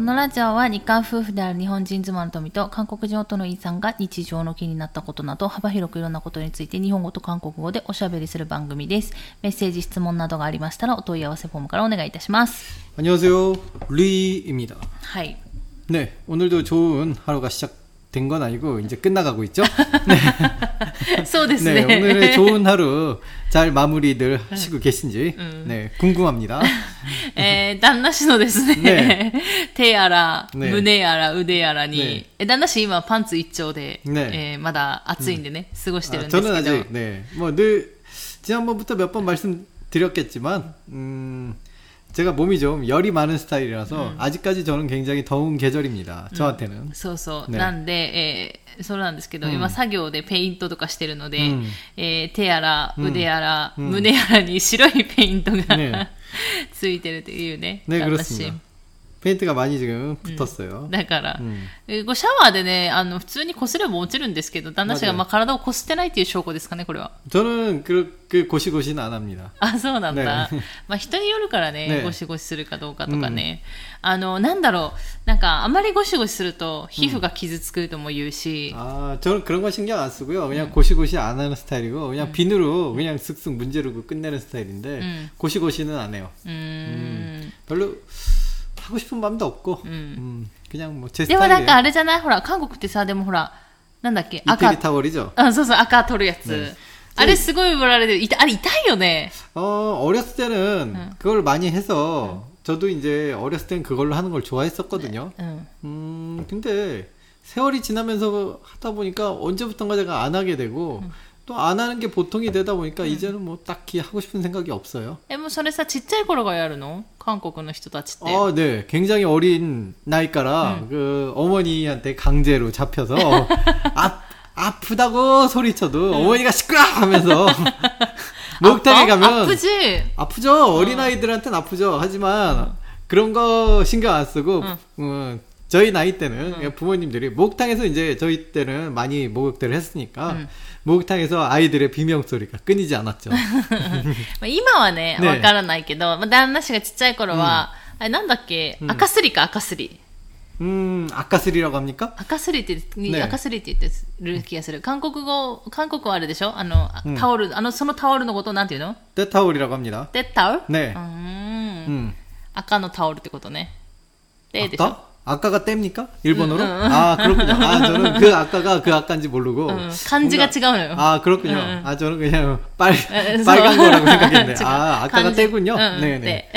このラジオは日韓夫婦である日本人妻の富と韓国人夫のイさんが日常の気になったことなど幅広くいろんなことについて日本語と韓国語でおしゃべりする番組です。メッセージ、質問などがありましたらお問い合わせフォームからお願いいたします。 안녕하세요. 리입니다. はい。 네, 오늘도 좋은 하루가 시작 된 건 아니고 이제 끝나가고 있죠? そうです 네, ね。 오늘의 좋은 하루 잘 마무리들 하시고 계신지 네, 궁금합니다. えー、旦那氏のですね、ね手やら、ね胸やら、腕やらに、ねえ旦那氏今パンツ一丁で、ねえーまだ暑いんでね、過ごしてる 아, んですけ 저는 ど。 아직 네, 뭐 늘 지난번부터 몇 번 말씀드렸겠지만 음, 제가 몸이 좀 열이 많은 스타일이라서 아직까지 저는 굉장히 더운 계절입니다. 저한테는. そうそう。ねなんで、えーそうなんですけど、うん今作業でペイントとかしてるので、うんえー手やら、うん腕やら、うん胸やらに白いペイントが、ねついてるというね。 네, 旦那氏 그렇습니다. ペイン트가 많이 지금붙っすよ.だから、えこシャワーでね、あの、普通にこすれば落ちるんですけど、旦那氏がまあ体をこすってないっていう証拠ですかね、これは。저는그그ごし고시のあなみ。あ、そうなんだ。まあ人によるからね、ゴシゴシするかどうかとかね。あの、なんだろう、なんかあまりゴシゴシすると皮膚が傷つくとも言うし。あ、저는그런거신경안쓰고 요。 그냥 ゴシゴシ 안 하는 스타일이고、 그냥 비누 그냥 슥슥 문제를 끝내는 스타일인데、 ゴシゴシ는안 해요。 음. 별로 하고 싶은 마음도 없고, 음, 그냥 뭐 제 でもなんか 스타일이에요. あれじゃないほら、韓国ってさ、でもほら、なんだっけ赤 이태리 。 타월이죠. あ、そうそう、赤取るやつ。ねあれすごい売られてる。痛あれ痛いよね。 어, 어렸을 때는 그걸 많이 해서, 저도 이제 어렸을 땐 그걸로 하는 걸 좋아했었거든요. うん。 음, 근데 세월이 지나면서 하다 보니까 언제부턴가 제가 안 하게 되고, 또 안 하는 게 보통이 되다 보니까 이제는 뭐 딱히 하고 싶은 생각이 없어요. え、もうそれさ、ちっちゃい頃がやるの韓国の人たちって。 어, 네. 굉장히 어린 나이까라 그 어머니한테 강제로 잡혀서 아, 아프다고 소리쳐도 어머니가 시끄러 하면서 목욕탕에 가면 아프지? 아프죠. 어린 아이들한테는 아프죠. 하지만 그런 거 신경 안 쓰고 어, 저희 나이 때는 부모님들이 목욕탕에서 이제 저희 때는 많이 목욕들을 했으니까 목욕탕에서 아이들의 비명 소리가 끊이지 않았죠. まあ今はね、ねわからないけど、まあ、旦那氏がちっちゃい頃は、あれなんだっけ、赤すりか赤すり。 음, 아까스리라고 합니까? 赤すりって、ね赤すりって言ってる気がする。韓国語、韓国はあれでしょあの、うんタオル、あの、そのタオルのことなんていうの 때타올이라고 합니다. で、タオル 네. うーん 음. 赤のタオルってことね。で、でしょ 아까가 땜니까? 일본어로? 아, 그렇군요. 아, 저는 그 아까가 그 아까인지 모르고. 간지가 치가요. 아, 그렇군요. 아, 저는 그냥 빨, 빨간 거라고 생각했는데. 아, 아까가 떼군요. 네네. 네.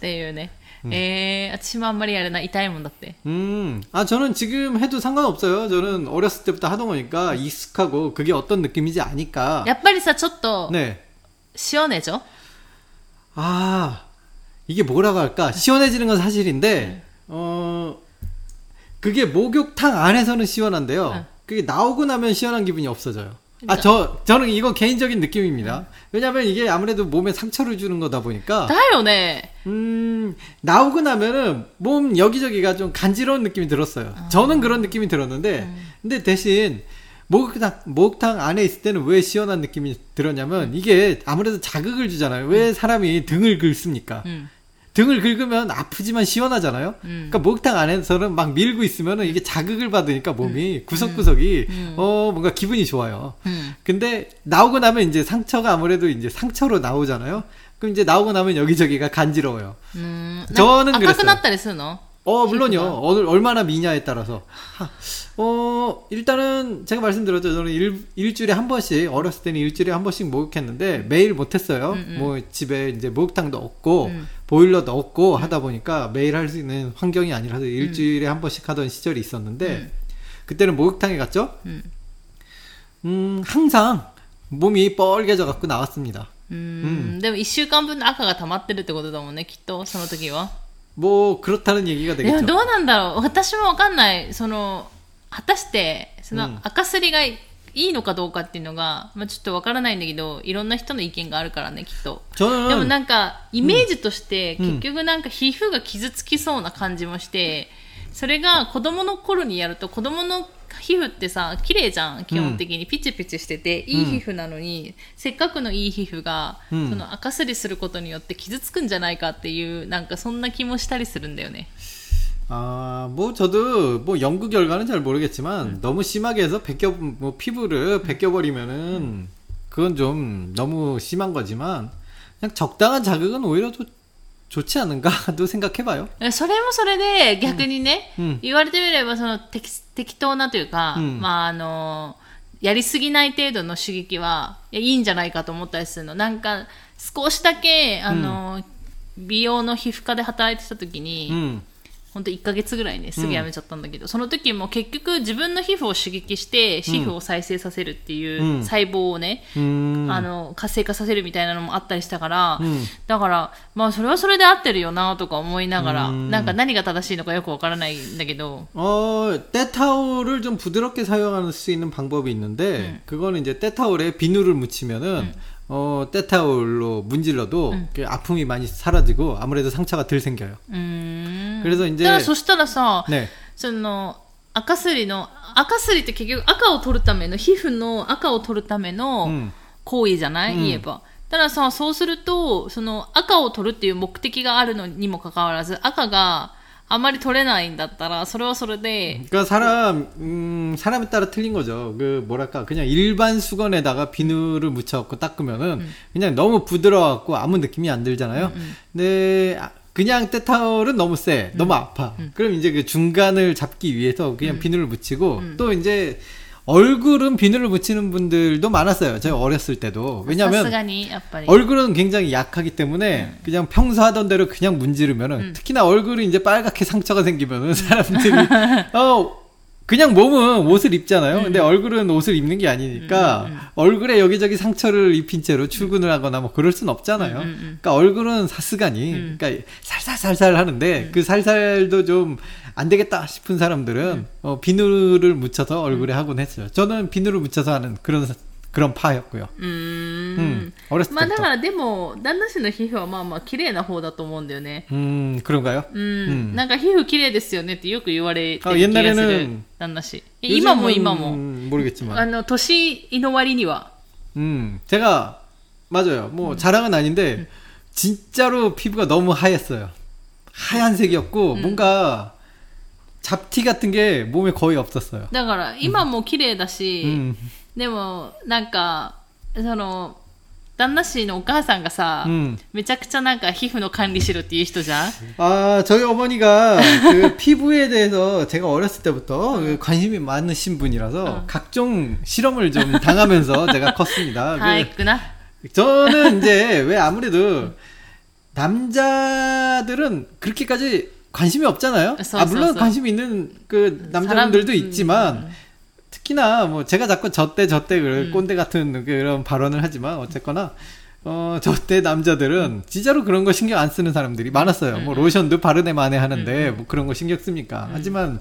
네, 네. 네 음. 아침에 한 마리 하려나 이타이 못났대. 음, 아 저는 지금 해도 상관없어요. 저는 어렸을 때부터 하던 거니까 익숙하고 그게 어떤 느낌인지 아니까. 약발이사 쳤도. 네. 시원해져. 아, 이게 뭐라고 할까? 시원해지는 건 사실인데 어 그게 목욕탕 안에서는 시원한데요. 네. 그게 나오고 나면 시원한 기분이 없어져요. 아, 그러니까. 저, 저는 이거 개인적인 느낌입니다. 왜냐면 이게 아무래도 몸에 상처를 주는 거다 보니까. 다요, 네. 음, 나오고 나면은 몸 여기저기가 좀 간지러운 느낌이 들었어요. 아. 저는 그런 느낌이 들었는데, 음. 근데 대신, 목욕탕, 목욕탕 안에 있을 때는 왜 시원한 느낌이 들었냐면, 이게 아무래도 자극을 주잖아요. 왜 음. 사람이 등을 긁습니까? 음. 등을 긁으면 아프지만 시원하잖아요. 음. 그러니까 목욕탕 안에서는 막 밀고 있으면 이게 자극을 받으니까 몸이 음. 구석구석이 음. 음. 어 뭔가 기분이 좋아요. 음. 근데 나오고 나면 이제 상처가 아무래도 이제 상처로 나오잖아요. 그럼 이제 나오고 나면 여기저기가 간지러워요. 음. 저는 그랬어요. 아까 끝났다 그랬어 너. 어 물론요. 피부가. 어느 얼마나 미냐에 따라서. 하, 어 일단은 제가 말씀드렸죠. 저는 일, 일주일에 한 번씩 어렸을 때는 일주일에 한 번씩 목욕했는데 매일 못했어요. 음, 음. 뭐 집에 이제 목욕탕도 없고 음. 보일러도 없고 하다 보니까 매일 할 수 있는 환경이 아니라서 음. 일주일에 한 번씩 하던 시절이 있었는데 그때는 목욕탕에 갔죠. うん。 음 항상 몸이 뻘개져 갖고 나왔습니다. うーん。でも一週間分の赤が溜まってるってことだもんね、きっと、その時は。 뭐 그렇다는 얘기가 でも 되겠죠. どうなんだろう私もわかんない。その、果たして、そのうん赤すりがいいのかどうかっていうのが、まあちょっとわからないんだけど、いろんな人の意見があるからね、きっと。 저는 でもなんか、イメージとして、うん結局なんか皮膚が傷つきそうな感じもして、それが子供の頃にやると、子供の 皮膚ってさ、綺麗じゃん、基本的に。ピチピチしてて、いい皮膚なのに、せっかくのいい皮膚が、うんその赤すりすることによって傷つくんじゃないかっていう、なんかそんな気もしたりするんだよね。 아, 뭐 저도 뭐 연구 결과는 잘 모르겠지만 너무 심하게 해서 벗겨 뭐 피부를 벗겨버리면은 그건 좀 너무 심한 거지만 그냥 적당한 자극은 오히려 더 좋지 않은가도 생각해봐요. えそれもそれで逆にね、うん言われてみればその適適当なというか、うんまああのやりすぎない程度の刺激はいやいいんじゃないかと思ったりするのなんか少しだけあの、美容の皮膚科で働いてた時に、 うん。本当1ヶ月ぐらいねすぐ辞めちゃったんだけど、その時も結局自分の皮膚を刺激して皮膚を再生させるっていううん細胞をね、うーん。あの活性化させるみたいなのもあったりしたから、うんだからまあそれはそれで合ってるよなとか思いながら、うんなんか何が正しいのかよくわからないんだけど 어, 때타올을 좀 부드럽게 사용할 수 있는 방법이 있는데, 그거는 이제 때타올에 비누를 묻히면은, 어, 때타올로 문질러도 그 아픔이 많이 사라지고 아무래도 상처가 덜 생겨요. うーん 그래서 だ 이제, からそしたらさ、 네. その赤すりの赤すりって結局赤を取るための皮膚の赤を取るための 음. 行為じゃない、うん言えば。たださ、そうすると、その赤を取るっていう目的があるのにもかかわらず、赤が あまり取れないんだったら、それはそれで、 그러니까 사람, 음, 사람에 따라 틀린 거죠. 그, 뭐랄까, 그냥 일반 수건에다가 비누를 묻혀갖고 닦으면은 그냥 너무 부드러워갖고 아무 느낌이 안 들잖아요. 근데, 아, 그냥 때타올은 너무 세, 너무 아파. 그럼 이제 그 중간을 잡기 위해서 그냥 비누를 묻히고 또 이제 얼굴은 비늘을 묻히는 분들도 많았어요. 제가 어렸을 때도. 왜냐면 얼굴은 굉장히 약하기 때문에 음. 그냥 평소 하던 대로 그냥 문지르면은 음. 특히나 얼굴이 이제 빨갛게 상처가 생기면은 사람들이 어 그냥 몸은 옷을 입잖아요. 근데 얼굴은 옷을 입는 게 아니니까 얼굴에 여기저기 상처를 입힌 채로 출근을 하거나 뭐 그럴 순 없잖아요. 그러니까 얼굴은 사스가니. 그러니까 살살살살 하는데 그 살살도 좀 안 되겠다 싶은 사람들은 어, 비누를 묻혀서 얼굴에 하곤 했어요. 저는 비누를 묻혀서 하는 그런 사- 그런 파였고요. うーん 음, 어렸을 まあだ 때부터. からでも、旦那氏の皮膚はまあまあ綺麗な方だと思うんだよね。 음, 그런가요? うん。んなんか皮膚綺麗ですよねってよく言われてある気がす 옛날에는 る。旦那氏。え今も 요즘은 今も。 모르겠지만. あの、年の割には。 음, 제가 맞아요. 뭐 자랑은 아닌데 진짜로 피부가 너무 하였어요. 하얀색이었고 뭔가 잡티 같은 게 몸에 거의 없었어요. だから、今も綺麗だし、 음, でも、なんか、その、旦那氏のお母さんがさ、 음. めちゃくちゃなんか皮膚の管理しろっていう人じゃん 아, 저희 어머니가 그 피부에 대해서 제가 어렸을 때부터 그 관심이 많으신 분이라서 각종 실험을 좀 당하면서 제가 컸습니다. はい、그 くな。 저는 이제 왜 아무래도 남자들은 그렇게까지 관심이 없잖아요. 써, 아 물론 써, 써. 관심 있는 그 남자분들도 사람, 음, 있지만 특히나 뭐 제가 자꾸 저때 저때 그 꼰대 같은 그런 발언을 하지만 어쨌거나 어 저때 남자들은 진짜로 그런 거 신경 안 쓰는 사람들이 많았어요. 뭐 로션도 바르네 마네 하는데 뭐 그런 거 신경 씁니까? 하지만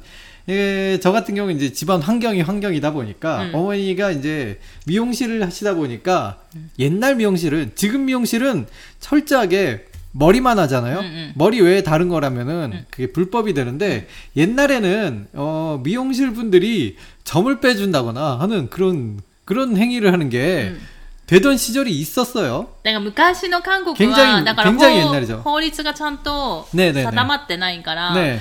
예, 저 같은 경우는 이제 집안 환경이 환경이다 보니까 어머니가 이제 미용실을 하시다 보니까 옛날 미용실은 지금 미용실은 철저하게 머리만 하잖아요. 음, 음. 머리 외에 다른 거라면은 그게 불법이 되는데 옛날에는 어 미용실 분들이 점을 빼준다거나 하는 그런 그런 행위를 하는 게 되던 시절이 있었어요. だから昔の韓国 굉장히 は、だから굉장히 法 옛날이죠 法律がちゃんとねえねえねえ定まってないから、 네.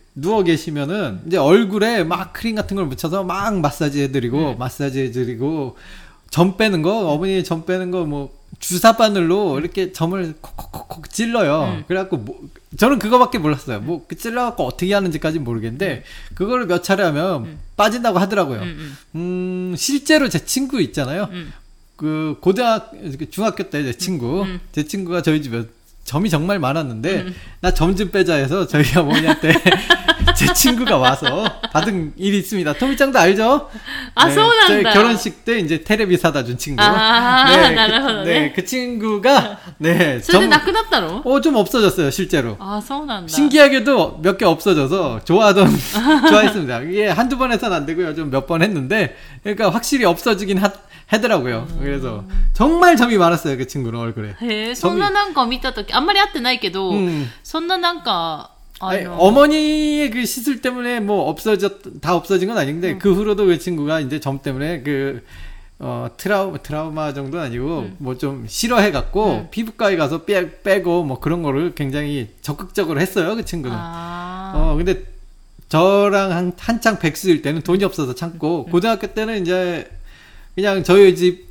누워 계시면은 이제 얼굴에 막 크림 같은 걸 묻혀서 막 마사지 해드리고 마사지 해드리고 점 빼는 거 어머니 점 빼는 거 뭐 주사 바늘로 이렇게 점을 콕콕콕콕 찔러요. 그래갖고 뭐, 저는 그거밖에 몰랐어요. 뭐그 찔러갖고 어떻게 하는지까지 모르겠는데 그거를 몇 차례 하면 빠진다고 하더라고요. 음, 음 실제로 제 친구 있잖아요. 음. 그 고등학 중학교 때 제 친구 음. 제 친구가 저희 집에 점이 정말 많았는데 나점 좀 빼자 해서 저희 어머니한테 제 친구가 와서 받은 일이 있습니다. 토미짱도 알죠? 아, 소난다. 저희 결혼식 때 이제 테레비 사다 준 친구. 아, 네, 나름대로 그, 네. 네, 그 친구가 네, それでなくなったの 어, 좀 없어졌어요, 실제로. ああ、そうなんだ。 신기하게도 몇 개 없어져서 좋아하던 좋아했습니다. 이게 한두 번 해서는 안 되고요. 좀 몇 번 했는데 그러니까 확실히 없어지긴 하, 하더라고요. 그래서 정말 점이 많았어요. 그 친구는 얼굴에. へえ、そんななんか見たとき、あんまり会ってないけど、 음. そんななんか、あ 아니, の、 어머니의 그 시술 때문에 뭐 없어졌 다 없어진 건 아닌데 그 후로도 그 친구가 이제 점 때문에 그 어, 트라우, 트라우마 정도는 아니고, 뭐좀 싫어해갖고, 피부과에 가서 빼, 빼고, 뭐 그런 거를 굉장히 적극적으로 했어요, 그 친구는. あ 어, 근데 저랑 한, 한창 백수일 때는 돈이 없어서 참고, 고등학교 때는 이제 그냥 저희 집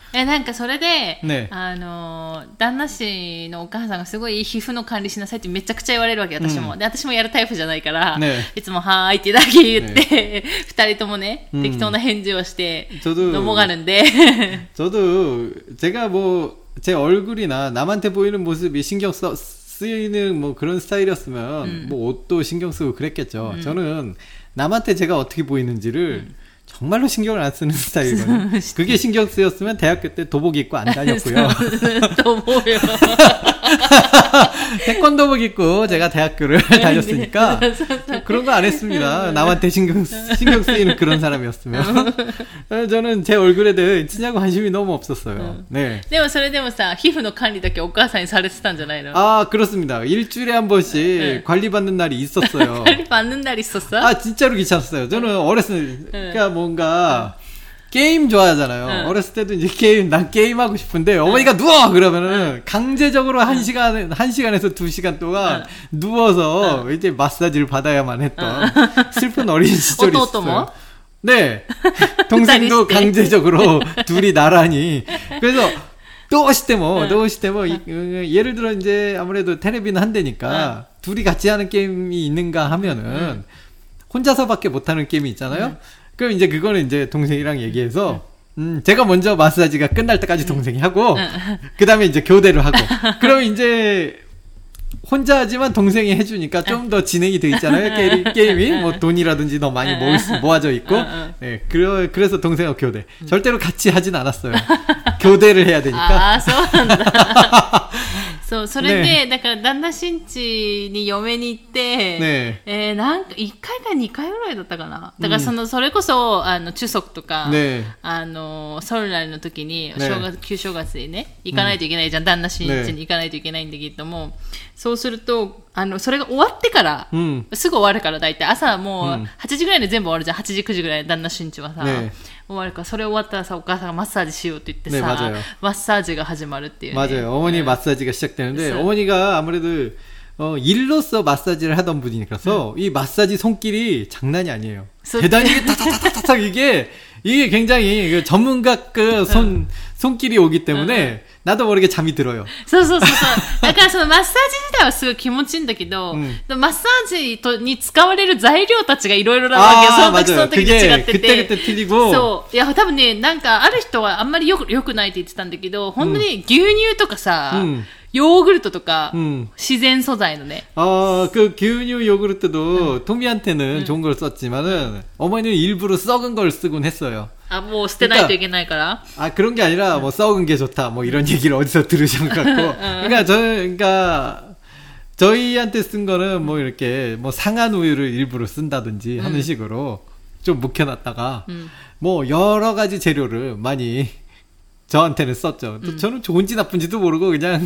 음, え、なんかそれで、ねあの、旦那氏のお母さんがすごい皮膚の管理しなさいってめちゃくちゃ言われるわけ、私も。で、私もやるタイプじゃないから、ねいつもはーいってだけ言って、二、人ともね、うん適当な返事をして、 저도 넘어가는데 저도 제가 뭐 제 얼굴이나 남한테 보이는 모습이 신경 써 쓰이는 뭐 그런 스타일이었으면 뭐 옷도 신경 쓰고 그랬겠죠. 저는 남한테 제가 어떻게 보이는지를 정말로 신경을 안 쓰는 스타일이거든요. 그게 신경 쓰였으면 대학교 때 도복 입고 안 다녔고요. と思うよ。 태권도복 입고 제가 대학교를 다녔으니까 그런 거 안 했습니다. 남한테 신경 쓰- 신경 쓰이는 그런 사람이었으면 어, 저는 제 얼굴에 대해 친하고 관심이 너무 없었어요. 네. でもそれでもさ、皮膚の管理だけお母さんにされてたんじゃないの 아 그렇습니다. 일주일에 한 번씩 네. 관리받는 날이 있었어요. 管理받는날있었어 아 진짜로 귀찮았어요. 저는 어렸을 때 그러니까 뭔가 게임 좋아하잖아요. 응. 어렸을 때도 이제 게임, 난 게임하고 싶은데, 어머니가 응. 누워! 그러면은, 응. 강제적으로 한 시간, 한 시간에서 두 시간 동안 누워서 이제 마사지를 받아야만 했던 슬픈 어린 시절이 어떠, 있어요. 뭐? 네. 동생도 강제적으로 둘이 나란히. 그래서, 또시때뭐 또시때뭐 그, 예를 들어 이제 아무래도 테레비는 한 대니까, 둘이 같이 하는 게임이 있는가 하면은, 혼자서밖에 못하는 게임이 있잖아요. 그럼 이제 그거는 이제 동생이랑 얘기해서 네. 음, 제가 먼저 마사지가 끝날 때까지 동생이 하고 그 다음에 이제 교대를 하고. 그럼 이제 혼자 하지만 동생이 해주니까 좀 더 진행이 돼 있잖아요. 게임, 이뭐 돈이라든지 더 많이 모을 수, 모아져 있고. 네 그러, 그래서 동생하고 교대. 절대로 같이 하진 않았어요. 교대를 해야 되니까. 아, そう、それで、ね。だから旦那新地に嫁に行って、ね。えーなんか1回か2回ぐらいだったかな。だからその、それこそ、あの、中足とか、ね。あの、ソルラルの時に、ね。正月、旧正月にね、行かないといけないじゃん。旦那新地に行かないといけないんだけども、そうすると、あの、それが終わってから、うん。すぐ終わるから大体。朝もううん。8時ぐらいで全部終わるじゃん。8時9時ぐらい旦那新地はさ、ね 終わるからそれ終わったらさお母さんがマッサージしようって言ってねさ、 맞아요 マッサージが始まるっていう、ね、 맞아요. 어머니 마사지가 시작되는데 그래서- 어머니가 아무래도 어, 일로서 마사지를 하던 분이라서 이 마사지 손길이 장난이 아니에요. 손- 대단히 이게 타타타타타 이게 이게 굉장히 그 전문가 그 손 손길이 오기 때문에 나도 모르게 잠이 들어요. そうそうそうそうだからそのマッサージ自体はすごい気持ちいいんだけど、うんでもマッサージとに使われる材料たちがいろいろなわけよ。そ 아 の時その 맞아요. 時で違 그게 ってて。 그때 그때 틀리고 そう。いや、多分ね、なんか、ある人はあんまりよく、良くないって言ってたんだけど、本当に牛乳とかさ、うんヨーグルトとか、 음. 自然素材のね。 어, 그牛乳요구르트도 토미한테는 좋은 걸 썼지만은 어머니는 일부러 썩은 걸 쓰곤 했어요. あ、もう捨てないといけないから。 아 그런 게 아니라 뭐 썩은 게 좋다 뭐 이런 얘기를 어디서 들으신 것 같고 그러니까 저 그러니까 저희한테 쓴 거는 뭐 이렇게 뭐 상한 우유를 일부러 쓴다든지 하는 식으로 좀 묵혀놨다가 음. 뭐 여러 가지 재료를 많이 저한테는 썼죠. 또 저는 좋은지 나쁜지도 모르고 그냥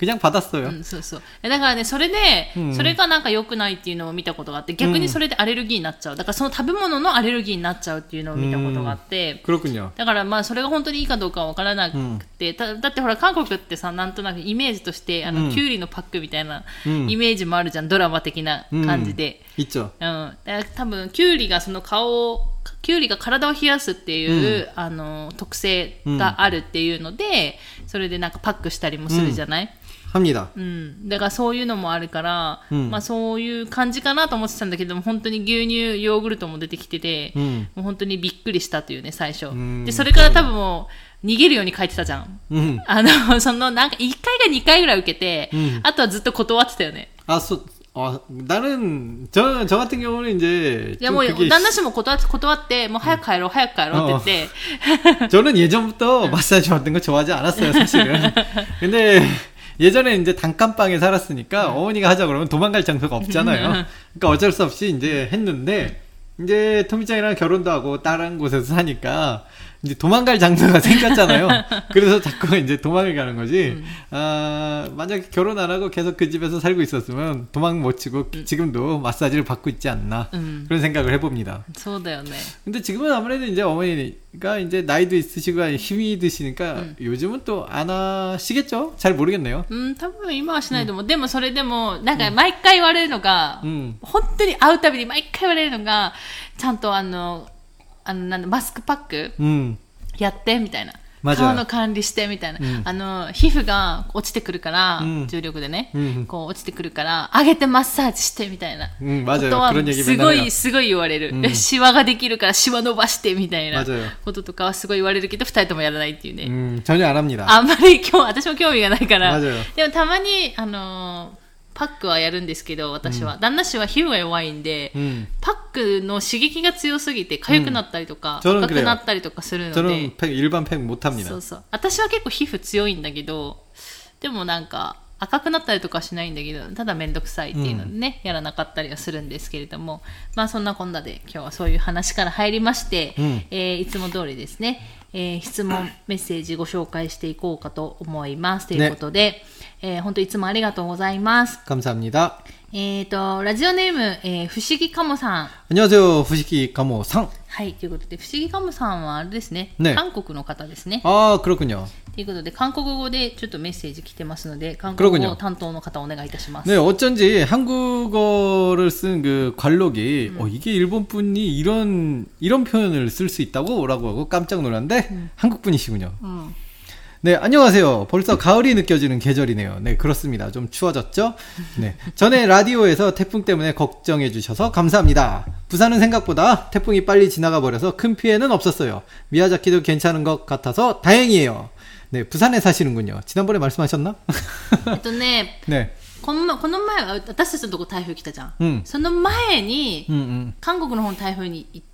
그냥 받았어요. うん、そうそう。えだからね、それで、うんそれがなんか良くないっていうのを見たことがあって、逆にそれでアレルギーになっちゃう。だからその食べ物のアレルギーになっちゃうっていうのを見たことがあって、 그렇군요. だからまあそれが本当にいいかどうかはわからなくて、だだってほら韓国ってさ、なんとなくイメージとして、あの、うんキュウリのパックみたいなうんイメージもあるじゃん、ドラマ的な感じで。 있죠. うん。だから多分、キュウリがその顔を、キュウリが体を冷やすっていう、あの、特性があるっていうので、それでなんかパックしたりもするじゃない、 합니다. うん、だからそういうのもあるから、うんまあそういう感じかなと思ってたんだけども本当に牛乳ヨーグルトも出てきてて、 음. もう本当にびっくりしたというね最初、んでそれから多分もう逃げるように書いてたじゃん 음. あのそのなんか1回か2回ぐらい受けて、うんあとはずっと断ってたよね 아, 소, 어, 나는 저, 저 같은 경우는 이제 いや 좀 もう 그게 旦那氏も断って断ってもう早く帰ろう、早く帰ろうって言って、 저는 예전부터 마사지 받는 거 좋아하지 않았어요, 사실은. 근데 예전에 이제 단칸방에 살았으니까 어머니가 하자 그러면 도망갈 장소가 없잖아요. 그러니까 어쩔 수 없이 이제 했는데 이제 토미짱이랑 결혼도 하고 다른 곳에서 사니까 이제 도망갈 장소가 생겼잖아요. 그래서 자꾸 이제 도망을 가는 거지. 아, 만약에 결혼 안 하고 계속 그 집에서 살고 있었으면 도망 못 치고 지금도 마사지를 받고 있지 않나. うん、 그런 생각을 해봅니다. そうだよね 근데 지금은 아무래도 이제 어머니가 이제 나이도 있으시고 힘이 드시니까 요즘은 또 안 하시겠죠? 잘 모르겠네요. うん多分今はしないと思う、でもそれでもなんか毎回言われるのが、 음. 本当に会うたびに毎回言われるのが、ちゃんとあの、 あのなんマスクパック、やってみたいな。顔の管理してみたいな、うん、あの皮膚が落ちてくるから、うん、重力でね、うん、こう落ちてくるから上げてマッサージしてみたいな、うん、はすごいすごい言われる、うん、シワができるからシワ伸ばしてみたいな。こととかはすごい言われるけど2人ともやらないっていうね、あんまり今日私も興味がないから。でもたまにあのーパックはやるんですけど、私は。うん、旦那氏は皮膚が弱いんで、うん、パックの刺激が強すぎて、痒くなったりとか、うん、赤くなったりとかするので。そうそう。私は結構皮膚強いんだけど、でもなんか、赤くなったりとかしないんだけど、ただ面倒くさいっていうのでね、うん、やらなかったりはするんですけれども、まあそんなこんなで今日はそういう話から入りまして、うん、えー、いつも通りですね、えー質問メッセージご紹介していこうかと思いますということで、えー本当いつもありがとうございます。 감사합니다. えっ、と、ラジオネーム、えー不思議かもさん。 안녕하세요. 후시키 가모 상. はい、ということで、不思議かもさんはあれですね。ね韓国の方ですね。 아, 그렇군요. ということで、韓国語でちょっとメッセージ来てますので、韓国 그렇군요 語担当の方お願いいたします。 네, 어쩐지 한국어를 쓴 그 관록이 어, 이게 일본 분이 이런 이런 표현을 쓸 수 있다고라고 하고 깜짝 놀랐는데 한국 분이시군요. うん。 네, 안녕하세요. 벌써 가을이 느껴지는 계절이네요. 네, 그렇습니다. 좀 추워졌죠? 네. 전에 라디오에서 태풍 때문에 걱정해 주셔서 감사합니다. 부산은 생각보다 태풍이 빨리 지나가 버려서 큰 피해는 없었어요. 미야자키도 괜찮은 것 같아서 다행이에요. 네, 부산에 사시는군요. 지난번에 말씀하셨나? えっとね、 네. このこの前は私たちのとこ台風来たじゃん。うんその前に、 음, 음. 韓国の方に台風に行っ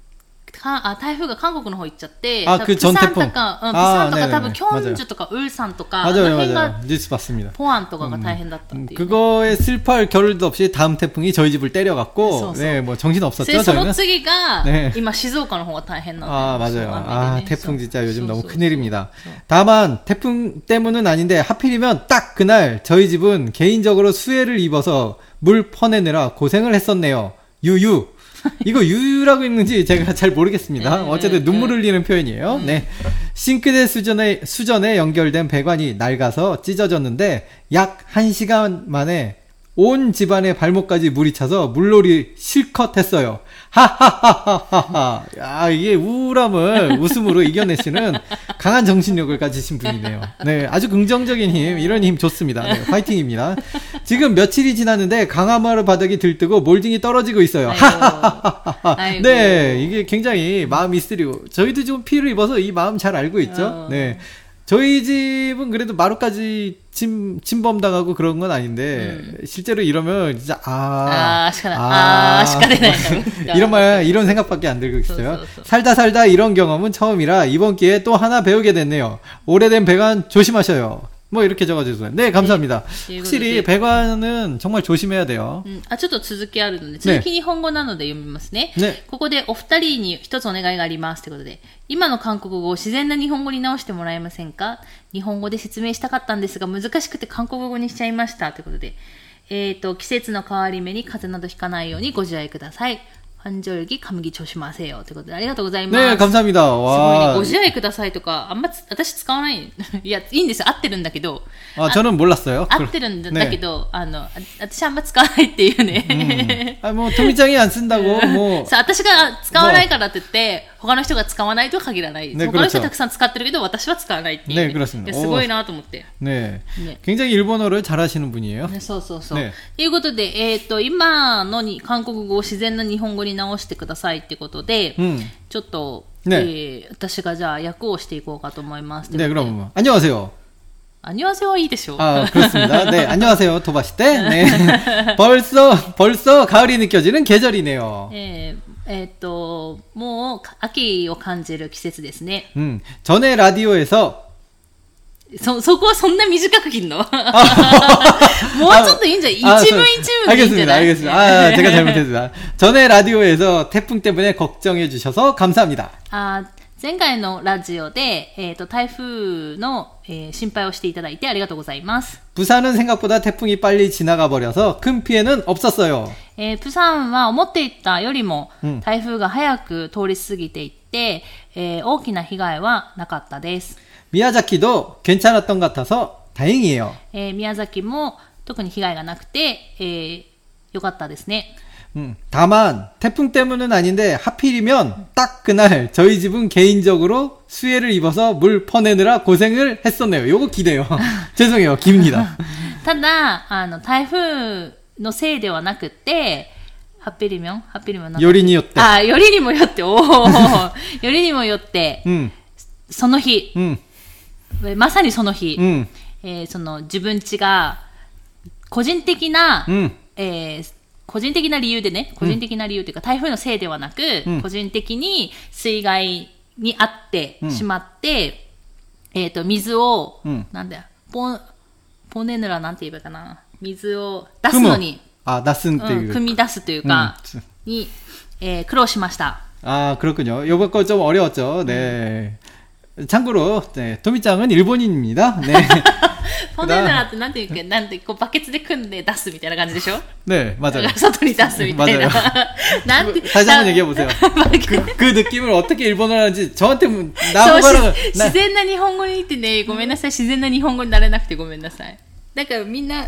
かあ台風が韓国の方行っちゃって、あ多分く전태 プサンとか、うん、プサンとかあーね多分、ねねキョンジュとかウルサンとか、あの 맞아요, 辺 맞아요. が 뉴스 봤습니다. ポアンとかが大変だったっていう、 음, 그거에 슬퍼할 겨를도 없이 다음 태풍이 저희 집을 때려갖고, 쏘, 쏘. 네, 뭐 정신 で 없었죠, その 저희는. 次が、 네 今静岡の方が大変なんだよ 아, そう 맞아요. 雨 아, でね 태풍 そう 진짜 요즘 そう 너무 そう 큰일입니다. そう 다만, 태풍 때문은 아닌데, 하필이면 딱 그날 저희 집은 개인적으로 수해를 입어서 물 퍼내느라 고생을 했었네요. 유유. 이거 유유라고 읽는지 제가 잘 모르겠습니다. 네, 어쨌든 네, 눈물 흘리는 표현이에요. 네. 싱크대 수전에, 수전에 연결된 배관이 낡아서 찢어졌는데, 약 1시간 만에 온 집안의 발목까지 물이 차서 물놀이 실컷 했어요. 하하하하하하. 야, 이게 우울함을 웃음으로 이겨내시는 강한 정신력을 가지신 분이네요. 네, 아주 긍정적인 힘, 이런 힘 좋습니다. 네, 파이팅입니다. 지금 며칠이 지났는데 강화마루 바닥이 들뜨고 몰딩이 떨어지고 있어요. 아이고. 네, 이게 굉장히 마음이 쓰리고 저희도 지금 피를 입어서 이 마음 잘 알고 있죠. 어. 네. 저희 집은 그래도 마루까지 침, 침범당하고 그런 건 아닌데, 실제로 이러면 진짜, 아. 아, 시간아. 아, 나요. 이런 말, 이런 생각밖에 안 들고 있어요. 살다 살다 이런 경험은 처음이라 이번 기회에 또 하나 배우게 됐네요. 오래된 배관 조심하셔요. 뭐 이렇게 적어주세요. 네, 감사합니다. 네, 확실히 배관은 정말 조심해야 돼요. うん、あ、ちょっと続きあるので、続き日本語なので読みますね。ねここでお二人に一つお願いがありますということで、今の韓国語を自然な日本語に直してもらえませんか日本語で説明したかったんですが、難しくて韓国語にしちゃいましたということで、えっ、と、季節の変わり目に風邪などひかないようにご自愛ください。 환절기감기조심하세요ということで、ありがとうございます。 네, 감사합니다. すごいね、 와. ご自愛くださいとか、あんまつ私使わない。いや、いいんですよ。合ってるんだけど。 아, 저는 몰랐어요. 合ってるんだ,、 네 けど、あの、あ私あんま使わないっていうね。 아, 뭐, 토미짱이 안 쓴다고, 뭐. さあ、私が使わないからって言って、 他の人が使わないとは限らない。ね他の人 그렇죠 はたくさん使ってるけど、私は使わないっていう、ね。ね그렇습니다 いやすごいなと思って。 네. 네. 굉장히 일본어를 잘하시는 분이에요. ね、そうそうそう。ねということで、えっ、と、今のに韓国語を自然な日本語に直してくださいってことで、 음. ちょっと、ねえー私がじゃあ役をしていこうかと思います。 네, 그럼 뭐. 안녕하세요. アニュアセはいいでしょう。 아, 그렇습니다. 네, 안녕하세요. 도바시 때. 네. 벌써, 벌써 가을이 느껴지는 계절이네요. えー えっと、もう秋を感じる季節ですね。 음, 전에ラ디오에서そ、そこはそんな短く切るの？もうちょっといいんじゃない？一文一文でいいんじゃない？알겠습니 다. あ,제가 잘못했습니 다. 전에 라디오에서 태풍 때문에 걱정해 주셔서 감사합니 다. 아, 前回のラジオで、えっ、ー、と、台風の、えー、心配をしていただいてありがとうございます。 부산은 생각보다 태풍이 빨리 지나가 버려서 큰 피해는 없었어요.예,부산은思っていたよりも台風が早く通り過ぎていって大きな被害はなかったです.미야자키도 괜찮았던 것 같아서 다행이에요.예,미야자키도特に被害がなくて良かったですね.에... 다만 태풍 때문은 아닌데 하필이면 딱 그날 저희 집은 개인적으로 수해를 입어서 물 퍼내느라 고생을 했었네요. 요거 기대요. 죄송해요. 깁니다. ただあの台風のせいではなくて 하필이면 하필이면 요리니였대. 아, 요리니모였대. 요리니모였대. 음. その日. 음. まさにその日. 음. えー、その自分家が個人的な、うん、えー個人的な理由でね、個人的な理由というか、台風のせいではなく、うん個人的に水害にあってしまって、えっ、と、水を、うんなんだよ、ポン、ポネヌラなんて言えばいいかな。水を出すのに、 아, 나쓴 うん、 때. 組み出すというか、うんに、えー苦労しました。 아, 그렇군요. 요번 거 좀 어려웠죠. 네. 참고로, 네, 도미짱은 일본인입니다. 네. ポネヌラってなんていうか、なんて、こう、バケツで組んで出すみたいな感じでしょ 네, 맞아요. 外に出すみたいな。 맞아요 なんて、 다시 한번 얘기해 보세요. バケツ 그, 그 느낌을 어떻게 일본어로 하는지 저한테 문- そう 나보고는 し自然な日本語に言ってね、ごめんなさい、自然な日本語になれなくてごめんなさい。だからみんな、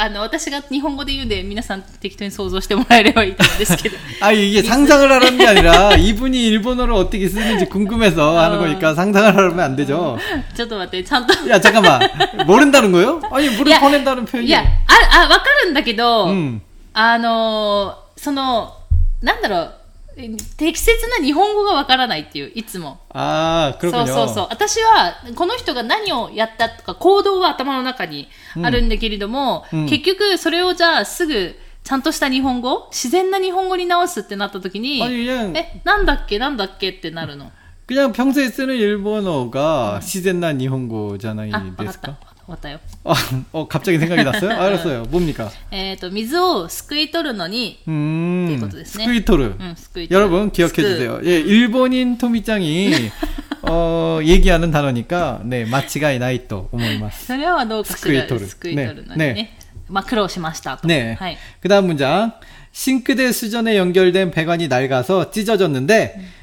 あの、私が日本語で言うんで、皆さん適当に想像してもらえればいいと思うんですけど。 아 이게 상상을 하라는 게 아니라 이분이 일본어를 어떻게 쓰는지 궁금해서 하는 거니까 상상을 하면 안 되죠. ちょっと待って、ちゃんと。 야 잠깐만 모른다는 거요? 아니 물을 야, 퍼낸다는 표현이. いや、あ、あ、わかるんだけど、 음. あのーその、なんだろう、 適切な日本語がわからないっていう、いつも。 아 そう 그렇군요. そうそう。私は、この人が何をやったとか、行動は頭の中にあるんだけれども、うん結局、それをじゃあ、すぐ、ちゃんとした日本語自然な日本語に直すってなった時に、 아니 그냥 え、なんだっけなんだっけってなるの。 그냥 평소에 쓰는 일본어가 시젠난 일본어잖아요. あ、わか 왔다요. 아, 어, 갑자기 생각이 났어요? 아, 알았어요. 어. 뭡니까? 에, 또, 미즈오 스쿠이토르노니. 음, 그 스쿠이토르. 응, 음, 스쿠이토르. 여러분, 기억해 주세요. 예, 일본인 토미짱이, 어, 얘기하는 단어니까, 네, 마치가이 나이 또, 오모이마스. 그래와 스쿠이토르. 스쿠이토르노니. 네, 네. 네. 막, 크로시마시다. 네. 그 다음 문장. 싱크대 수전에 연결된 배관이 낡아서 찢어졌는데, 음.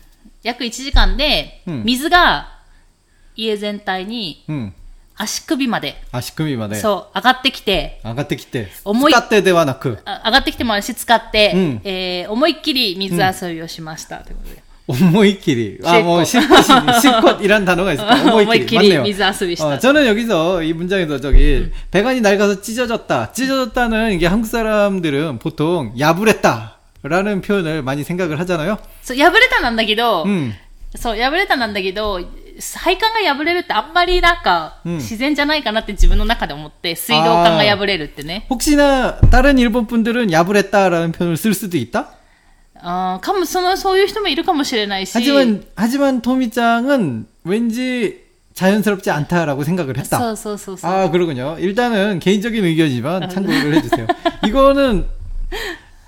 約1時間で、うん水が家全体に 음. 足首まで、 아시금이마네. そう、上がってきて、 아가테 기때. 어머이- 스카테 대와 나크. あ上がってきてもあるし、使って、うんえー思いっきり水遊びをしました。ということで 오모이끼리. 아, 뭐, 실컷, 실컷이란 단어가 있을까? 오모이끼리. 맞네요. 미즈아스비시다. 어, 저는 여기서 이 문장에서 저기, 음. 배관이 낡아서 찢어졌다. 찢어졌다는 이게 한국 사람들은 보통 야불했다. 라는 표현을 많이 생각을 하잖아요. そう、破れたなんだけど、うん、そう、破れたなんだけど、配管が破れるってあんまりなんか、自然じゃないかなって自分の中で思って、水道管が破れるってね。혹시나다른일본분들은야불했다라는표현을쓸수도있다あかも、その、そういう人もいるかもしれないし。하지만하지만토미짱은왠지자연스럽지않다라고생각을했다そうそうそう아그러군요일단은개인적인의견이지만참고를해주세요이거는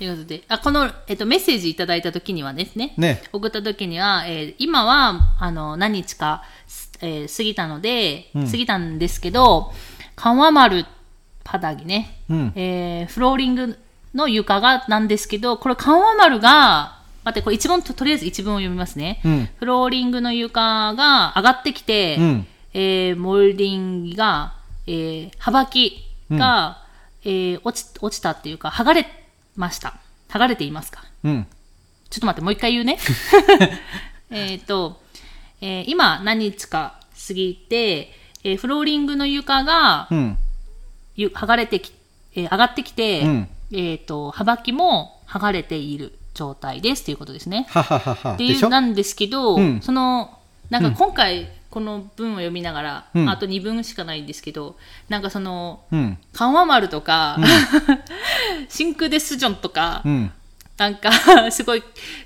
ということで、あこの、えっと、メッセージいただいたときにはですね、ね。送ったときには、えー、今は、あの、何日か、えー、過ぎたので、うん、過ぎたんですけど、緩和丸パダギね、うん、えー、フローリングの床がなんですけど、これ緩和丸が、待って、これ一文と、とりあえず一文を読みますね。うん、フローリングの床が上がってきて、うん、えー、モルディングが、えー、幅きが、うん、えー、落ち、落ちたっていうか、剥がれました。剥がれていますか？うん。ちょっと待って、もう一回言うね。えっと、えー、今何日か過ぎて、えー、フローリングの床が、うん、剥がれてき、えー、上がってきて、うん、えっ、ー、と、幅木も剥がれている状態ですということですね。はははは。っていうなんですけど、うん、その、なんか今回、この文を読みながら、うん、あと2文しかないんですけど、なんかその、うん、緩和丸とか、うん、真空デスジョンとか、うん、なんか、すごい、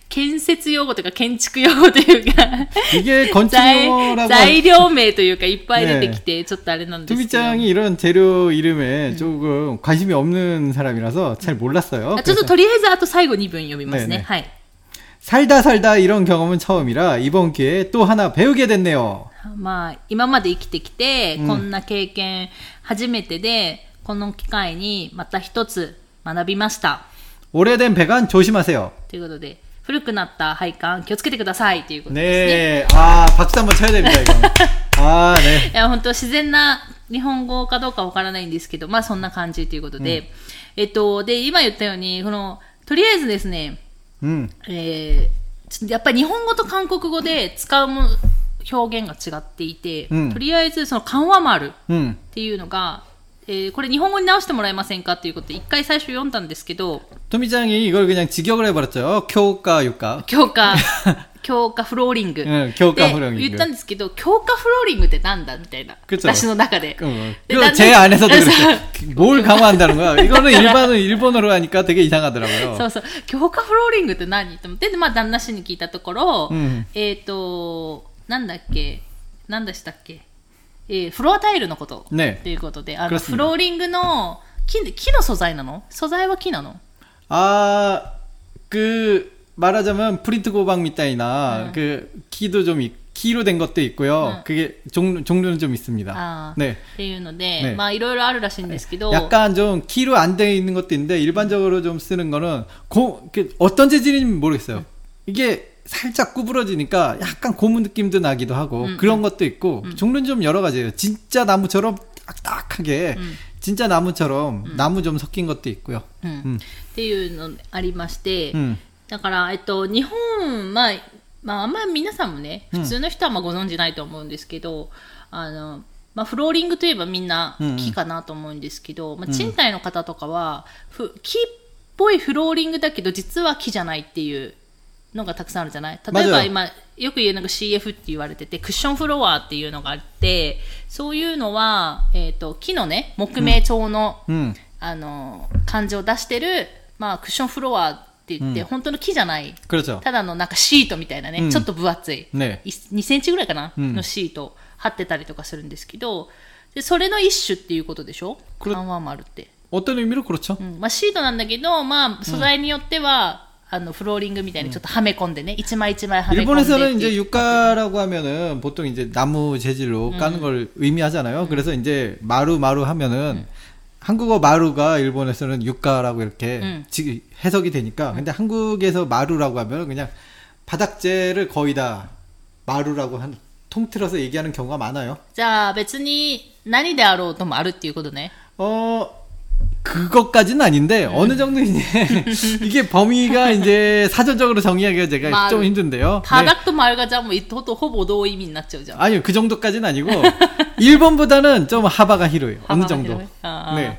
建設用語とか建築用語というか材、材料名というかいっぱい出てきて、ちょっとあれなんですけど。투비짱이이런재료이름에조금관심이없는사람이라서잘몰랐어요ちょっととりあえずあと最後2文読みますね。はい。 살다 살다 이런 경험은 처음이라 이번 기회에 또 하나 배우게 됐네요. まあ、今まで生きてきて、こんな経験初めてで、この機会にまた一つ学びました。 오래된 배관 조심하세요. ということで、古くなった配管気をつけてくださいということですね。 네. 아, 박수 한번 쳐야 됩니다, 이거. 아, 네. いや、本当自然な日本語かどうかわからないんですけど、まあそんな感じということで、えっと、で、今言ったように、この、とりあえずですね、うん、えー、やっぱり日本語と韓国語で使うも 表現が違っていて、うん、とりあえずその緩和丸っていうのが、うん、えー、これ日本語に直してもらえませんかっていうことで一回最初読んだんですけどトミちゃん이이걸그냥직역을해버렸죠強化床強化強化フローリング。うん、強化フローリング。言ったんですけど、強化フローリングってなんだみたいな。私の中で。うん。그제안에서도그랬어요뭘강화한다는거야이거는일반은일본어로하니까되게이상하더라고요そうそう。強化フローリングって何と思って、で、まあ、旦那氏に聞いたところ、うん、えっ、ー、と、 なだっけ？何でしたっけ、フロアタイルのこと。と、いうことでフローリングの木,の素材なの？素材は木なの？あーく말하자면 프린트 고방みたいな、うん、그木도좀있黄色된것도 있고 요。 うん、그게 종, 종류는 좀 있습니 다。 네。 っていうので、 네、 まあいろいろあるらしいんですけど。약간좀黄色안되있는 것도 있는데、 일반적으로 좀 쓰는 거는、 こう、어떤 재질인지 모르겠어요。 うん、이게 살짝 구부러지니까 약간 고무 느낌도 나기도 하고 음, 그런 음. 것도 있고 음. 종류는 좀 여러 가지예요. 진짜 나무처럼 딱딱하게 진짜 나무처럼 나무 좀 섞인 것도 있고요. っていうのありまして、だから、えっと、日本、まあ、まあ、あんまり皆さんもね、普通の人はまあご存じないと思うんですけど、うん、あの、まあ、フローリングといえばみんな木かなと思うんですけど、うん、まあ、賃貸の方とかは、ふ木っぽいフローリングだけど、実は木じゃないっていう のがたくさんあるじゃない例えば今、よく言うのが CF って言われてて、クッションフロアっていうのがあって、そういうのは、えっ、ー、と、木のね、木目調の、うん、あの、感じを出してる、まあ、クッションフロアって言って、うん、本当の木じゃない、ただのなんかシートみたいなね、うん、ちょっと分厚い、ね、2センチぐらいかな、うん、のシート貼ってたりとかするんですけど、でそれの一種っていうことでしょ緩和丸って。어떤의미로그렇죠 음, まあシートなんだけど、まあ素材によっては、 あのフローリングみたいにちょっとはめ込んでね、一枚一枚はめ込んで 일본에서는 ってい 이제 う 육가라고 하면은 보통 이제 나무 재질로 까는 걸 의미하잖아요. 그래서 이제 마루 마루 하면은 한국어 마루가 일본에서는 육가라고 이렇게 음. 지- 해석이 되니까 근데 한국에서 마루라고 하면 그냥 바닥재를 거의 다 마루라고 한 통틀어서 얘기하는 경우가 많아요. じゃあ別に何であろうともあるっていうことね。 어 그것까지는 아닌데 네. 어느 정도 이제 이게 범위가 이제 사전적으로 정의하기가 제가 마, 좀 힘든데요. 네. 바닥도 네. 말가자 뭐 이토도 호보도 이미 났죠, 아니요 그 정도까지는 아니고 1번보다는 좀 하바가 히로예요. 어느 정도. 아, 네. 아.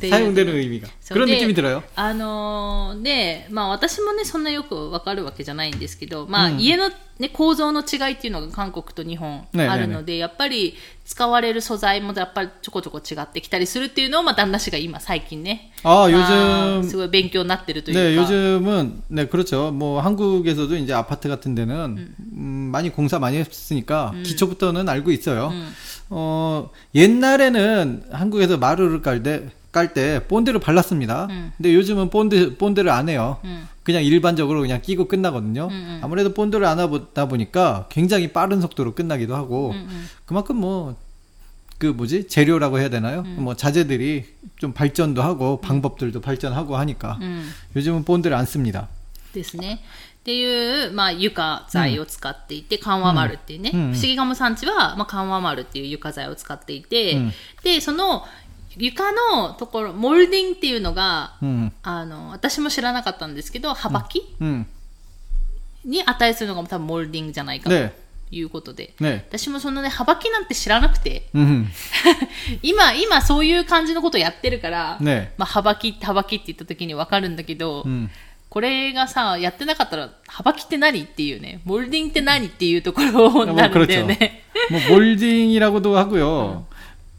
っていう 사용되는 의미가. そう 그런 で 느낌이 들어요. あのーで、まあ私もね、そんなよくわかるわけじゃないんですけど、まあ、うん家の、ね、構造の違いっていうのが韓国と日本ねあるので、やっぱり使われる素材もやっぱりちょこちょこ違ってきたりするっていうのを、まあ旦那氏が今最近ね、 아, まあ 요즘, すごい勉強になってるとい 네, うか。 요즘은, 네, 그렇죠. 뭐, 한국에서도 이제 아파트 같은 데는, 음, 많이 공사 많이 했으니까, 기초부터는 알고 있어요. 음. 어, 옛날에는 한국에서 마루를 깔 때, 깔 때, 본드를 발랐습니다. 음. 근데 요즘은 본드, 본드를 안 해요. 음. 그냥 일반적으로 그냥 끼고 끝나거든요. 음, 음. 아무래도 본드를 안 하다 보니까 굉장히 빠른 속도로 끝나기도 하고, 음, 음. 그만큼 뭐, 그 뭐지? 재료라고 해야 되나요? 뭐 자재들이 좀 발전도 하고, 방법들도 발전하고 하니까, うん。 요즘은 본드를 안 씁니다. ですね。っていう、まあ、床材を使っていて、緩和丸っていうね、うんうん不思議ガム産地は、まあ、緩和丸っていう床材を使っていて、うんで、その 床のところ、モルディングっていうのが、 음, あの、私も知らなかったんですけど、幅木 음, に値するのが多分モルディングじゃないかと 네, いうことで。 네, 私もそんなね、幅木なんて知らなくて、 음, 今、今そういう感じのことやってるから、 네, まあ、幅木、幅木って言った時にわかるんだけど、 음, これがさ、やってなかったら、幅木って何っていうね、モルディングって何っていうところになるんだよね。 뭐 몰딩이라고도 하고요.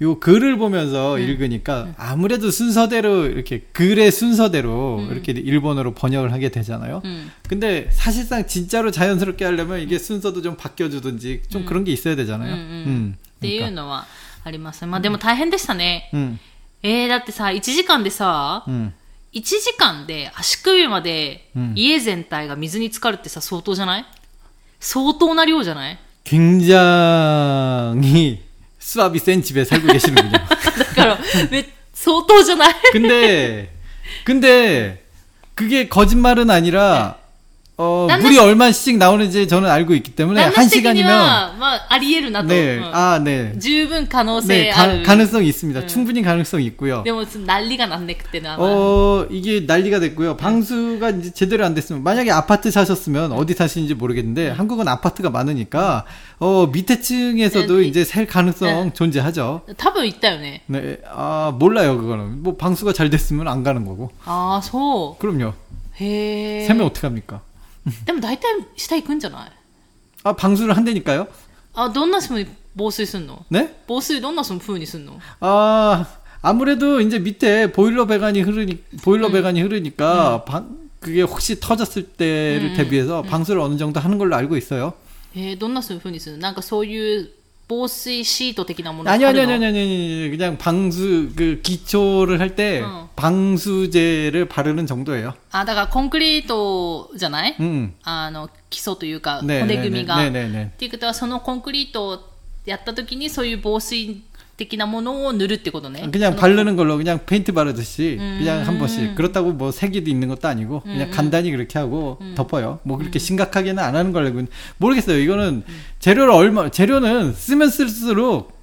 요 글을 보면서 읽으니까 아무래도 순서대로 이렇게 글의 순서대로 이렇게 일본어로 번역을 하게 되잖아요. うん。 근데 사실상 진짜로 자연스럽게 하려면 이게 순서도 좀 바뀌어주든지 좀 그런 게 있어야 되잖아요. うんうん 음, っていうのはあります。まあでも大変でしたね。 음, えー、だってさ、1時間でさ、 음. 1時間で足首までうん家全体が水に浸かるってさ、相当じゃない相当な量じゃない 굉장히 수압이 센 집에 살고 계시는군요. だから、め、相当じゃない 근데 근데 그게 거짓말은 아니라 어, 물이 얼마씩 나오는지 저는 알고 있기 때문에 한 시간이면 뭐, 아리에르 나도 네, 어. 아, 네. 충분히 가능성 네, 가, 가능성이 있습니다. 응. 충분히 가능성이 있고요. 근데 뭐 무슨 난리가 났네 그때는 아마. 어, 이게 난리가 됐고요. 방수가 이제 제대로 안 됐으면 만약에 아파트 사셨으면 어디 사시는지 모르겠는데 응. 한국은 아파트가 많으니까 어, 밑에 층에서도 네, 네. 이제 셀 가능성 존재하죠. 답은 있다요네. 네. 아, 몰라요, 그거는. 뭐 방수가 잘 됐으면 안 가는 거고. 아, 소. 그럼요. 해. 세면 어떻게 합니까? でも大体下行くんじゃない 아, 방수를 한다니까요? あ、どんな風に防水すんの 네? 防水どんな風にすんの 아, 아무래도 이제 밑에 보일러 배관이 흐르니, 보일러 배관이 흐르니까, 방, 그게 혹시 터졌을 때를 대비해서 방수를 어느 정도 하는 걸로 알고 있어요. えー、どんな風にするのなんかそういう 보스 시도 되기 너무 아니 아니 아니 아니 아니 그냥 방수 그 기초를 할때 어. 방수제를 바르는 정도예요. 아, 다가 콘크리트じゃない? 음, 음. 아, 기소というか 네, 骨組みが。っていうことはそのコンクリートをやった時にそういう防水 네, 네, 的なものを塗るってことね。 그냥 その 바르는 걸로 그냥 페인트 바르듯이 음. 그냥 한 번씩 그렇다고 뭐 색이 있는 것도 아니고 그냥 간단히 그렇게 하고 덮어요. 뭐 그렇게 심각하게는 안 하는 걸로 알고 있는- 모르겠어요. 이거는 재료를 얼마 재료는 쓰면 쓸수록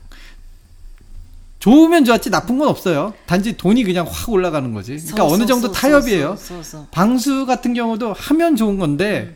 좋으면 좋았지 나쁜 건 없어요. 단지 돈이 그냥 확 올라가는 거지. 그러니까 어느 정도 타협이에요. そうそうそう。 방수 같은 경우도 하면 좋은 건데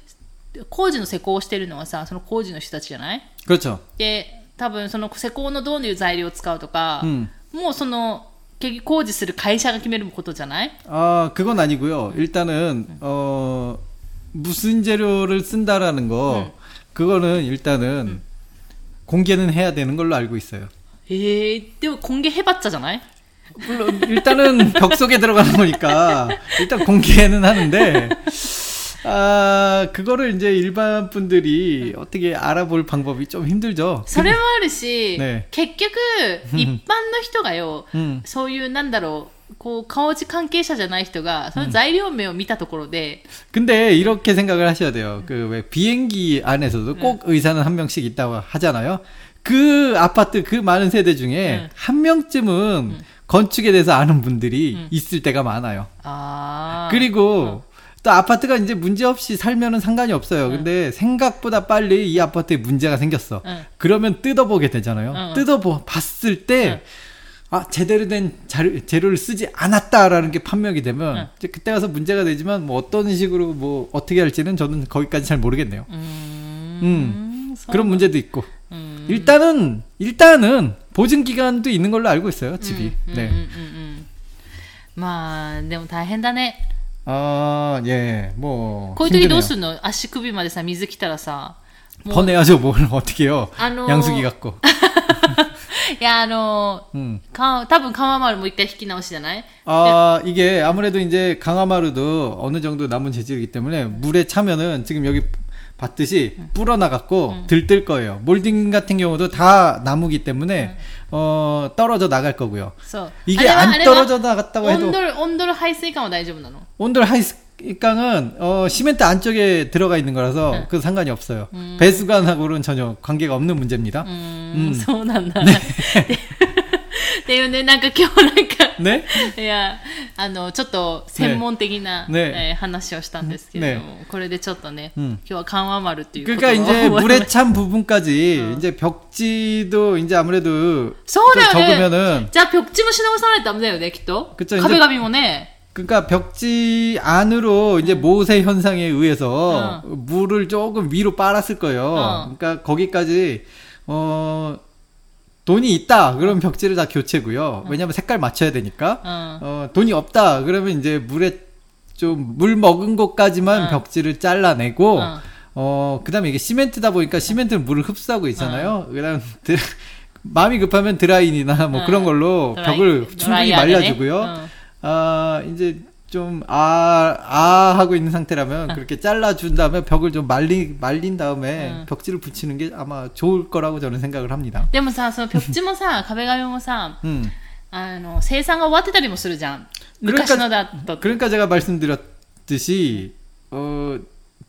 工事の施工をしてるのはさ、その工事の人たちじゃない 그렇죠. で、多分その施工のどういう材料を使うとか、うんもうその、結局工事する会社が決めることじゃない 아, 그건 아니고요. 일단은 어 무슨 재료를 쓴다라는 거 그거는 일단은 공개는 해야 되는 걸로 알고 있어요. えー、でも今月へばっちゃじゃない 물론 일단은 벽 속에 들어가는 거니까 일단 공개는 하는데 아 그거를 이제 일반 분들이 어떻게 알아볼 방법이 좀 힘들죠. それもあるし、ね結局、一般の人がよ、 음. そういう、なんだろう、こう、顔字関係者じゃない人が、その材料名を見たところで、 근데 이렇게 생각을 하셔야 돼요. 그 왜 비행기 안에서도 꼭 의사는 한 명씩 있다고 하잖아요. 그 아파트 그 많은 세대 중에 응. 한 명쯤은 건축에 대해서 아는 분들이 있을 때가 많아요. あー 그리고 또 아파트가 이제 문제 없이 살면은 상관이 없어요. 근데 생각보다 빨리 이 아파트에 문제가 생겼어. 응. 그러면 뜯어보게 되잖아요. 응. 뜯어보 봤을 때 아, 제대로 된 자료, 재료를 쓰지 않았다라는 게 판명이 되면 응. 이제 그때 가서 문제가 되지만 뭐 어떤 식으로 뭐 어떻게 할지는 저는 거기까지 잘 모르겠네요. うーん 음. そう 그런 문제도 있고 うん 일단은 일단은 보증 기간도 있는 걸로 알고 있어요. 집이. うんうん 네. うんうんまあ、でも大変だね。 아, 예. 뭐 こういう時ど 힘드네요. うすんの足首までさ、水来たらさ、もう 퍼내야죠. 뭘 어떻게 해요. 아노- 양수기 갖고. いや、あの、 음. か多分川丸もう一回引き直しじゃない 아, 이게 아무래도 이제 강화마루도 어느 정도 남은 재질이기 때문에 물에 차면은 지금 여기 봤듯이 불어나갔고 들뜰 거예요. 몰딩 같은 경우도 다 나무기 때문에 어, 떨어져 나갈 거고요. そう。 이게 あれは 안 あれは 떨어져 나갔다고 温 해도 度、温度排水管は大丈夫なの 온돌 하이강은 어, 시멘트 안쪽에 들어가 있는 거라서 네. 그 상관이 없어요. 배수관하고는 전혀 관계가 없는 문제입니다. うーん、うんそうなん だ。っていうね、なんか今日なんか、 네? いや、あの、ちょっと専門的な、ねえー話をしたんですけれども、これでちょっとね、うん今日は緩和丸っていうこと 그러니까 を 이제 覚え 물에 ま 찬 부분까지 이제 벽지도 이제 아무래도 そうだよね。 적으면은 じゃあ、벽지もし直さないとダメだよね、きっと。 그쵸, 이제- 壁紙もね。 그러니까 벽지 안으로 이제 모세 현상에 의해서 물을 조금 위로 빨았을 거예요. 어. 그러니까 거기까지 어 돈이 있다. 그럼 벽지를 다 교체고요. 왜냐면 색깔 맞춰야 되니까. うん。어 돈이 없다. 그러면 이제 물에 좀 물 먹은 곳까지만 어. 벽지를 잘라내고 어. 어 그다음에 이게 시멘트다 보니까 시멘트는 물을 흡수하고 있잖아요. 그다음 드, 마음이 급하면 드라인이나 뭐 어. 그런 걸로 벽을 충분히? 말려주고요. 어. 아, 이제 좀, 아, 아, 하고 있는 상태라면 그렇게 잘라준 다음에 벽을 좀 말리, 말린 다음에 응. 벽지를 붙이는 게 아마 좋을 거라고 저는 생각을 합니다. でもさ、その벽지もさ、壁紙もさ、 음. あの、生産が終わってたりもするじゃん。昔のだと。 그러니까 제가 말씀드렸듯이, 어,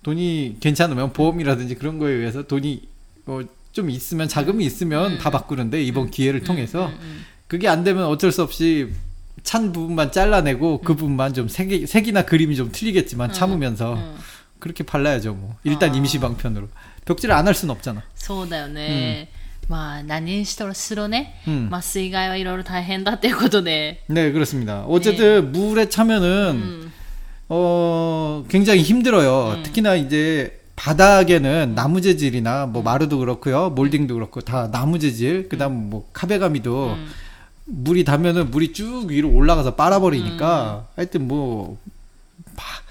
돈이 괜찮으면 보험이라든지 그런 거에 의해서 돈이, 어, 좀 있으면, 자금이 있으면 다 바꾸는데, 이번 기회를 통해서. 그게 안 되면 어쩔 수 없이 찬 부분만 잘라내고 그 부분만 좀 색이, 색이나 그림이 좀 틀리겠지만 참으면서 うん 그렇게 발라야죠 뭐 일단 아. 임시 방편으로 벽지를 안 할 수는 없잖아 そうだよね。まあ、何にしろしろね。 음. まあ、水害はいろいろ大変だっていうことで。 네 그렇습니다 어쨌든 물에 차면은 うん。 어 굉장히 힘들어요 특히나 이제 바닥에는 나무 재질이나 뭐 마루도 그렇고요 몰딩도 그렇고 다 나무 재질 그다음 뭐 카베가미도 음. 물이 닿으면은 물이 쭉 위로 올라가서 빨아버리니까 하여튼 뭐 바-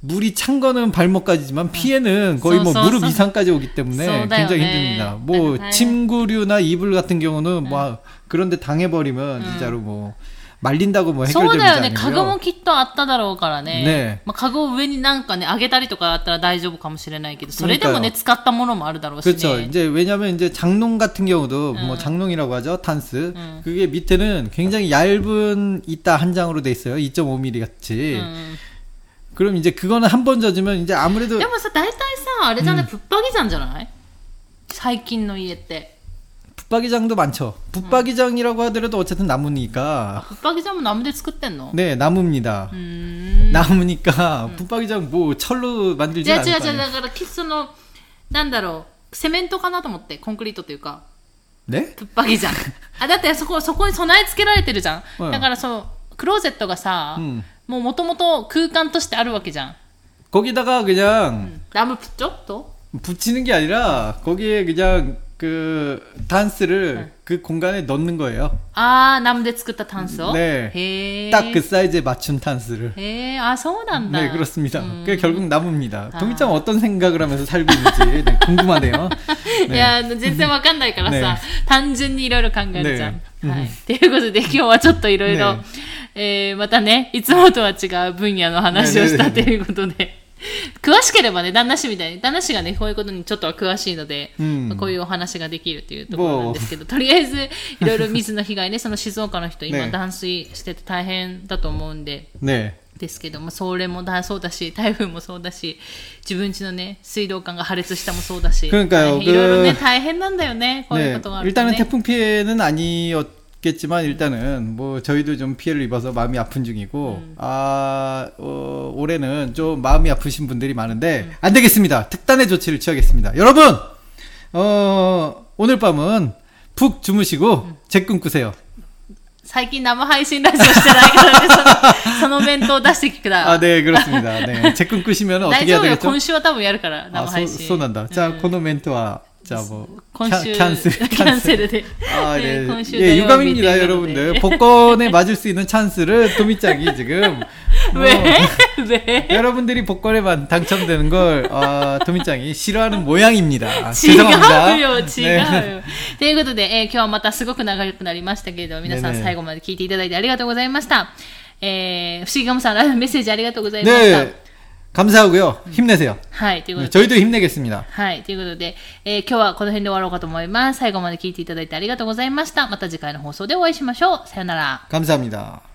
물이 찬 거는 발목까지지만 피해는 거의 뭐 무릎 써. 이상까지 오기 때문에 써, 굉장히 네. 힘듭니다. 뭐 네. 침구류나 이불 같은 경우는 뭐 그런데 당해버리면 진짜로 뭐 말린다고 뭐 そ 해결되는 うだよ 게 ね。家具も 아니고요. きっとあっただろうからね。ねまあ、家具を上になんかね、上げたりとかあったら大丈夫かもしれないけど、それでもね、 그러니까요 使ったものもあるだろうしね。 그렇죠. 이제 왜냐면 이제 장롱 같은 경우도 뭐 장롱이라고 하죠. 탄스. 응. 그게 밑에는 굉장히 얇은 이따 한 장으로 돼 있어요. 2.5mm 같이. うん。 그럼 이제 그거는 한 번 젖으면 이제 아무래도 でもさ、大体さ、あれじゃない、ぶっぱぎじゃんじゃない最近の家って。 붙박이장도 많죠. 붙박이장이라고 하더라도 어쨌든 나무니까. 붙박이장은 나무데 스크땐노. 네, 나무입니다. 음... 나무니까 음. 붙박이장 뭐 철로 만들지 않을 거아요 그러니까 키스노 난다로 세멘토 가나도 못 돼. 콘크리트 というか. 네? 붙박이장. 아, だってそこそこに備え付けられてるじゃん. 어. 그러니까 だからそうクローゼットがさ、うん、もう元々空間としてあるわけじゃん. 음. 뭐, 그 거기다가 그냥 음. 나무 붙죠? 또? 붙이는 게 아니라 거기에 그냥 그 단스를 그 공간에 넣는 거예요. あーナムで作ったタンスを、ねへえ 딱 그 사이즈에 맞춘 탄스를. へえあそうなんだ 네, 그렇습니다. 음. 그게 결국 나무입니다. 아. 도미짱 어떤 생각을 하면서 살고 있는지 네, 궁금하네요. いや、全然わかんないからさ、ね単純にいろいろ考えるじゃん。ねはい。ということで、今日はちょっといろいろね、えー、またね、いつもとは違う分野の話をしたということで、 詳しければね、旦那氏みたいに、旦那氏がね、こういうことにちょっとは詳しいので、うんまあこういうお話ができるというところなんですけど、とりあえず、いろいろ水の被害ね、その静岡の人、今ね断水してて大変だと思うんで、 네. ですけども、それもだそうだし、台風もそうだし、自分家のね、水道管が破裂したもそうだし、 그러니까요 大変いろいろね、 그 大変なんだよね、こういう 네. ことがあると、 일단은 ね。 태풍 피해는 아니었 겠지만 일단은 뭐 저희도 좀 피해를 입어서 마음이 아픈 중이고 아 어, 올해는 좀 마음이 아프신 분들이 많은데 안 되겠습니다. 특단의 조치를 취하겠습니다. 여러분 어 오늘 밤은 푹 주무시고 제 꿈꾸세요. 最近生配信ラジオしてないからね、そのその弁当を出してきくだ。 아 네 그렇습니다. 네. 제 꿈꾸시면 大 어떻게 丈 해야 夫よ、 되겠죠? 今週は多分やるから、 아 生配 소, 信。 쏜난다. 자 코너 멘트와 자뭐 今週、 캔슬 キャンセルで。 아, ね 네. 今週 예, 土曜日 유감입니다, ということで 여러분들. 복권에 맞을 수 있는 찬스를 도미짱이 지금. 뭐, 왜? 왜? 여러분들이 복권에 만- 당첨되는 걸, 어, 도미짱이 싫어하는 모양입니다. 違う 죄송합니다. よ、違う 네. よ。ということで、えー今日はまたすごく長くなりましたけれども、皆さんねえねえ最後まで聞いていただいてありがとうございました。えー、不思議ガムさん、ライブメッセージありがとうございました。 네. 감사하고요. 힘내세요. はい、ということで。 저희도 힘내겠습니다. はい。ということで、えー今日はこの辺で終わろうかと思います。最後まで聞いていただいてありがとうございました。また次回の放送でお会いしましょう。さよなら。 감사합니다.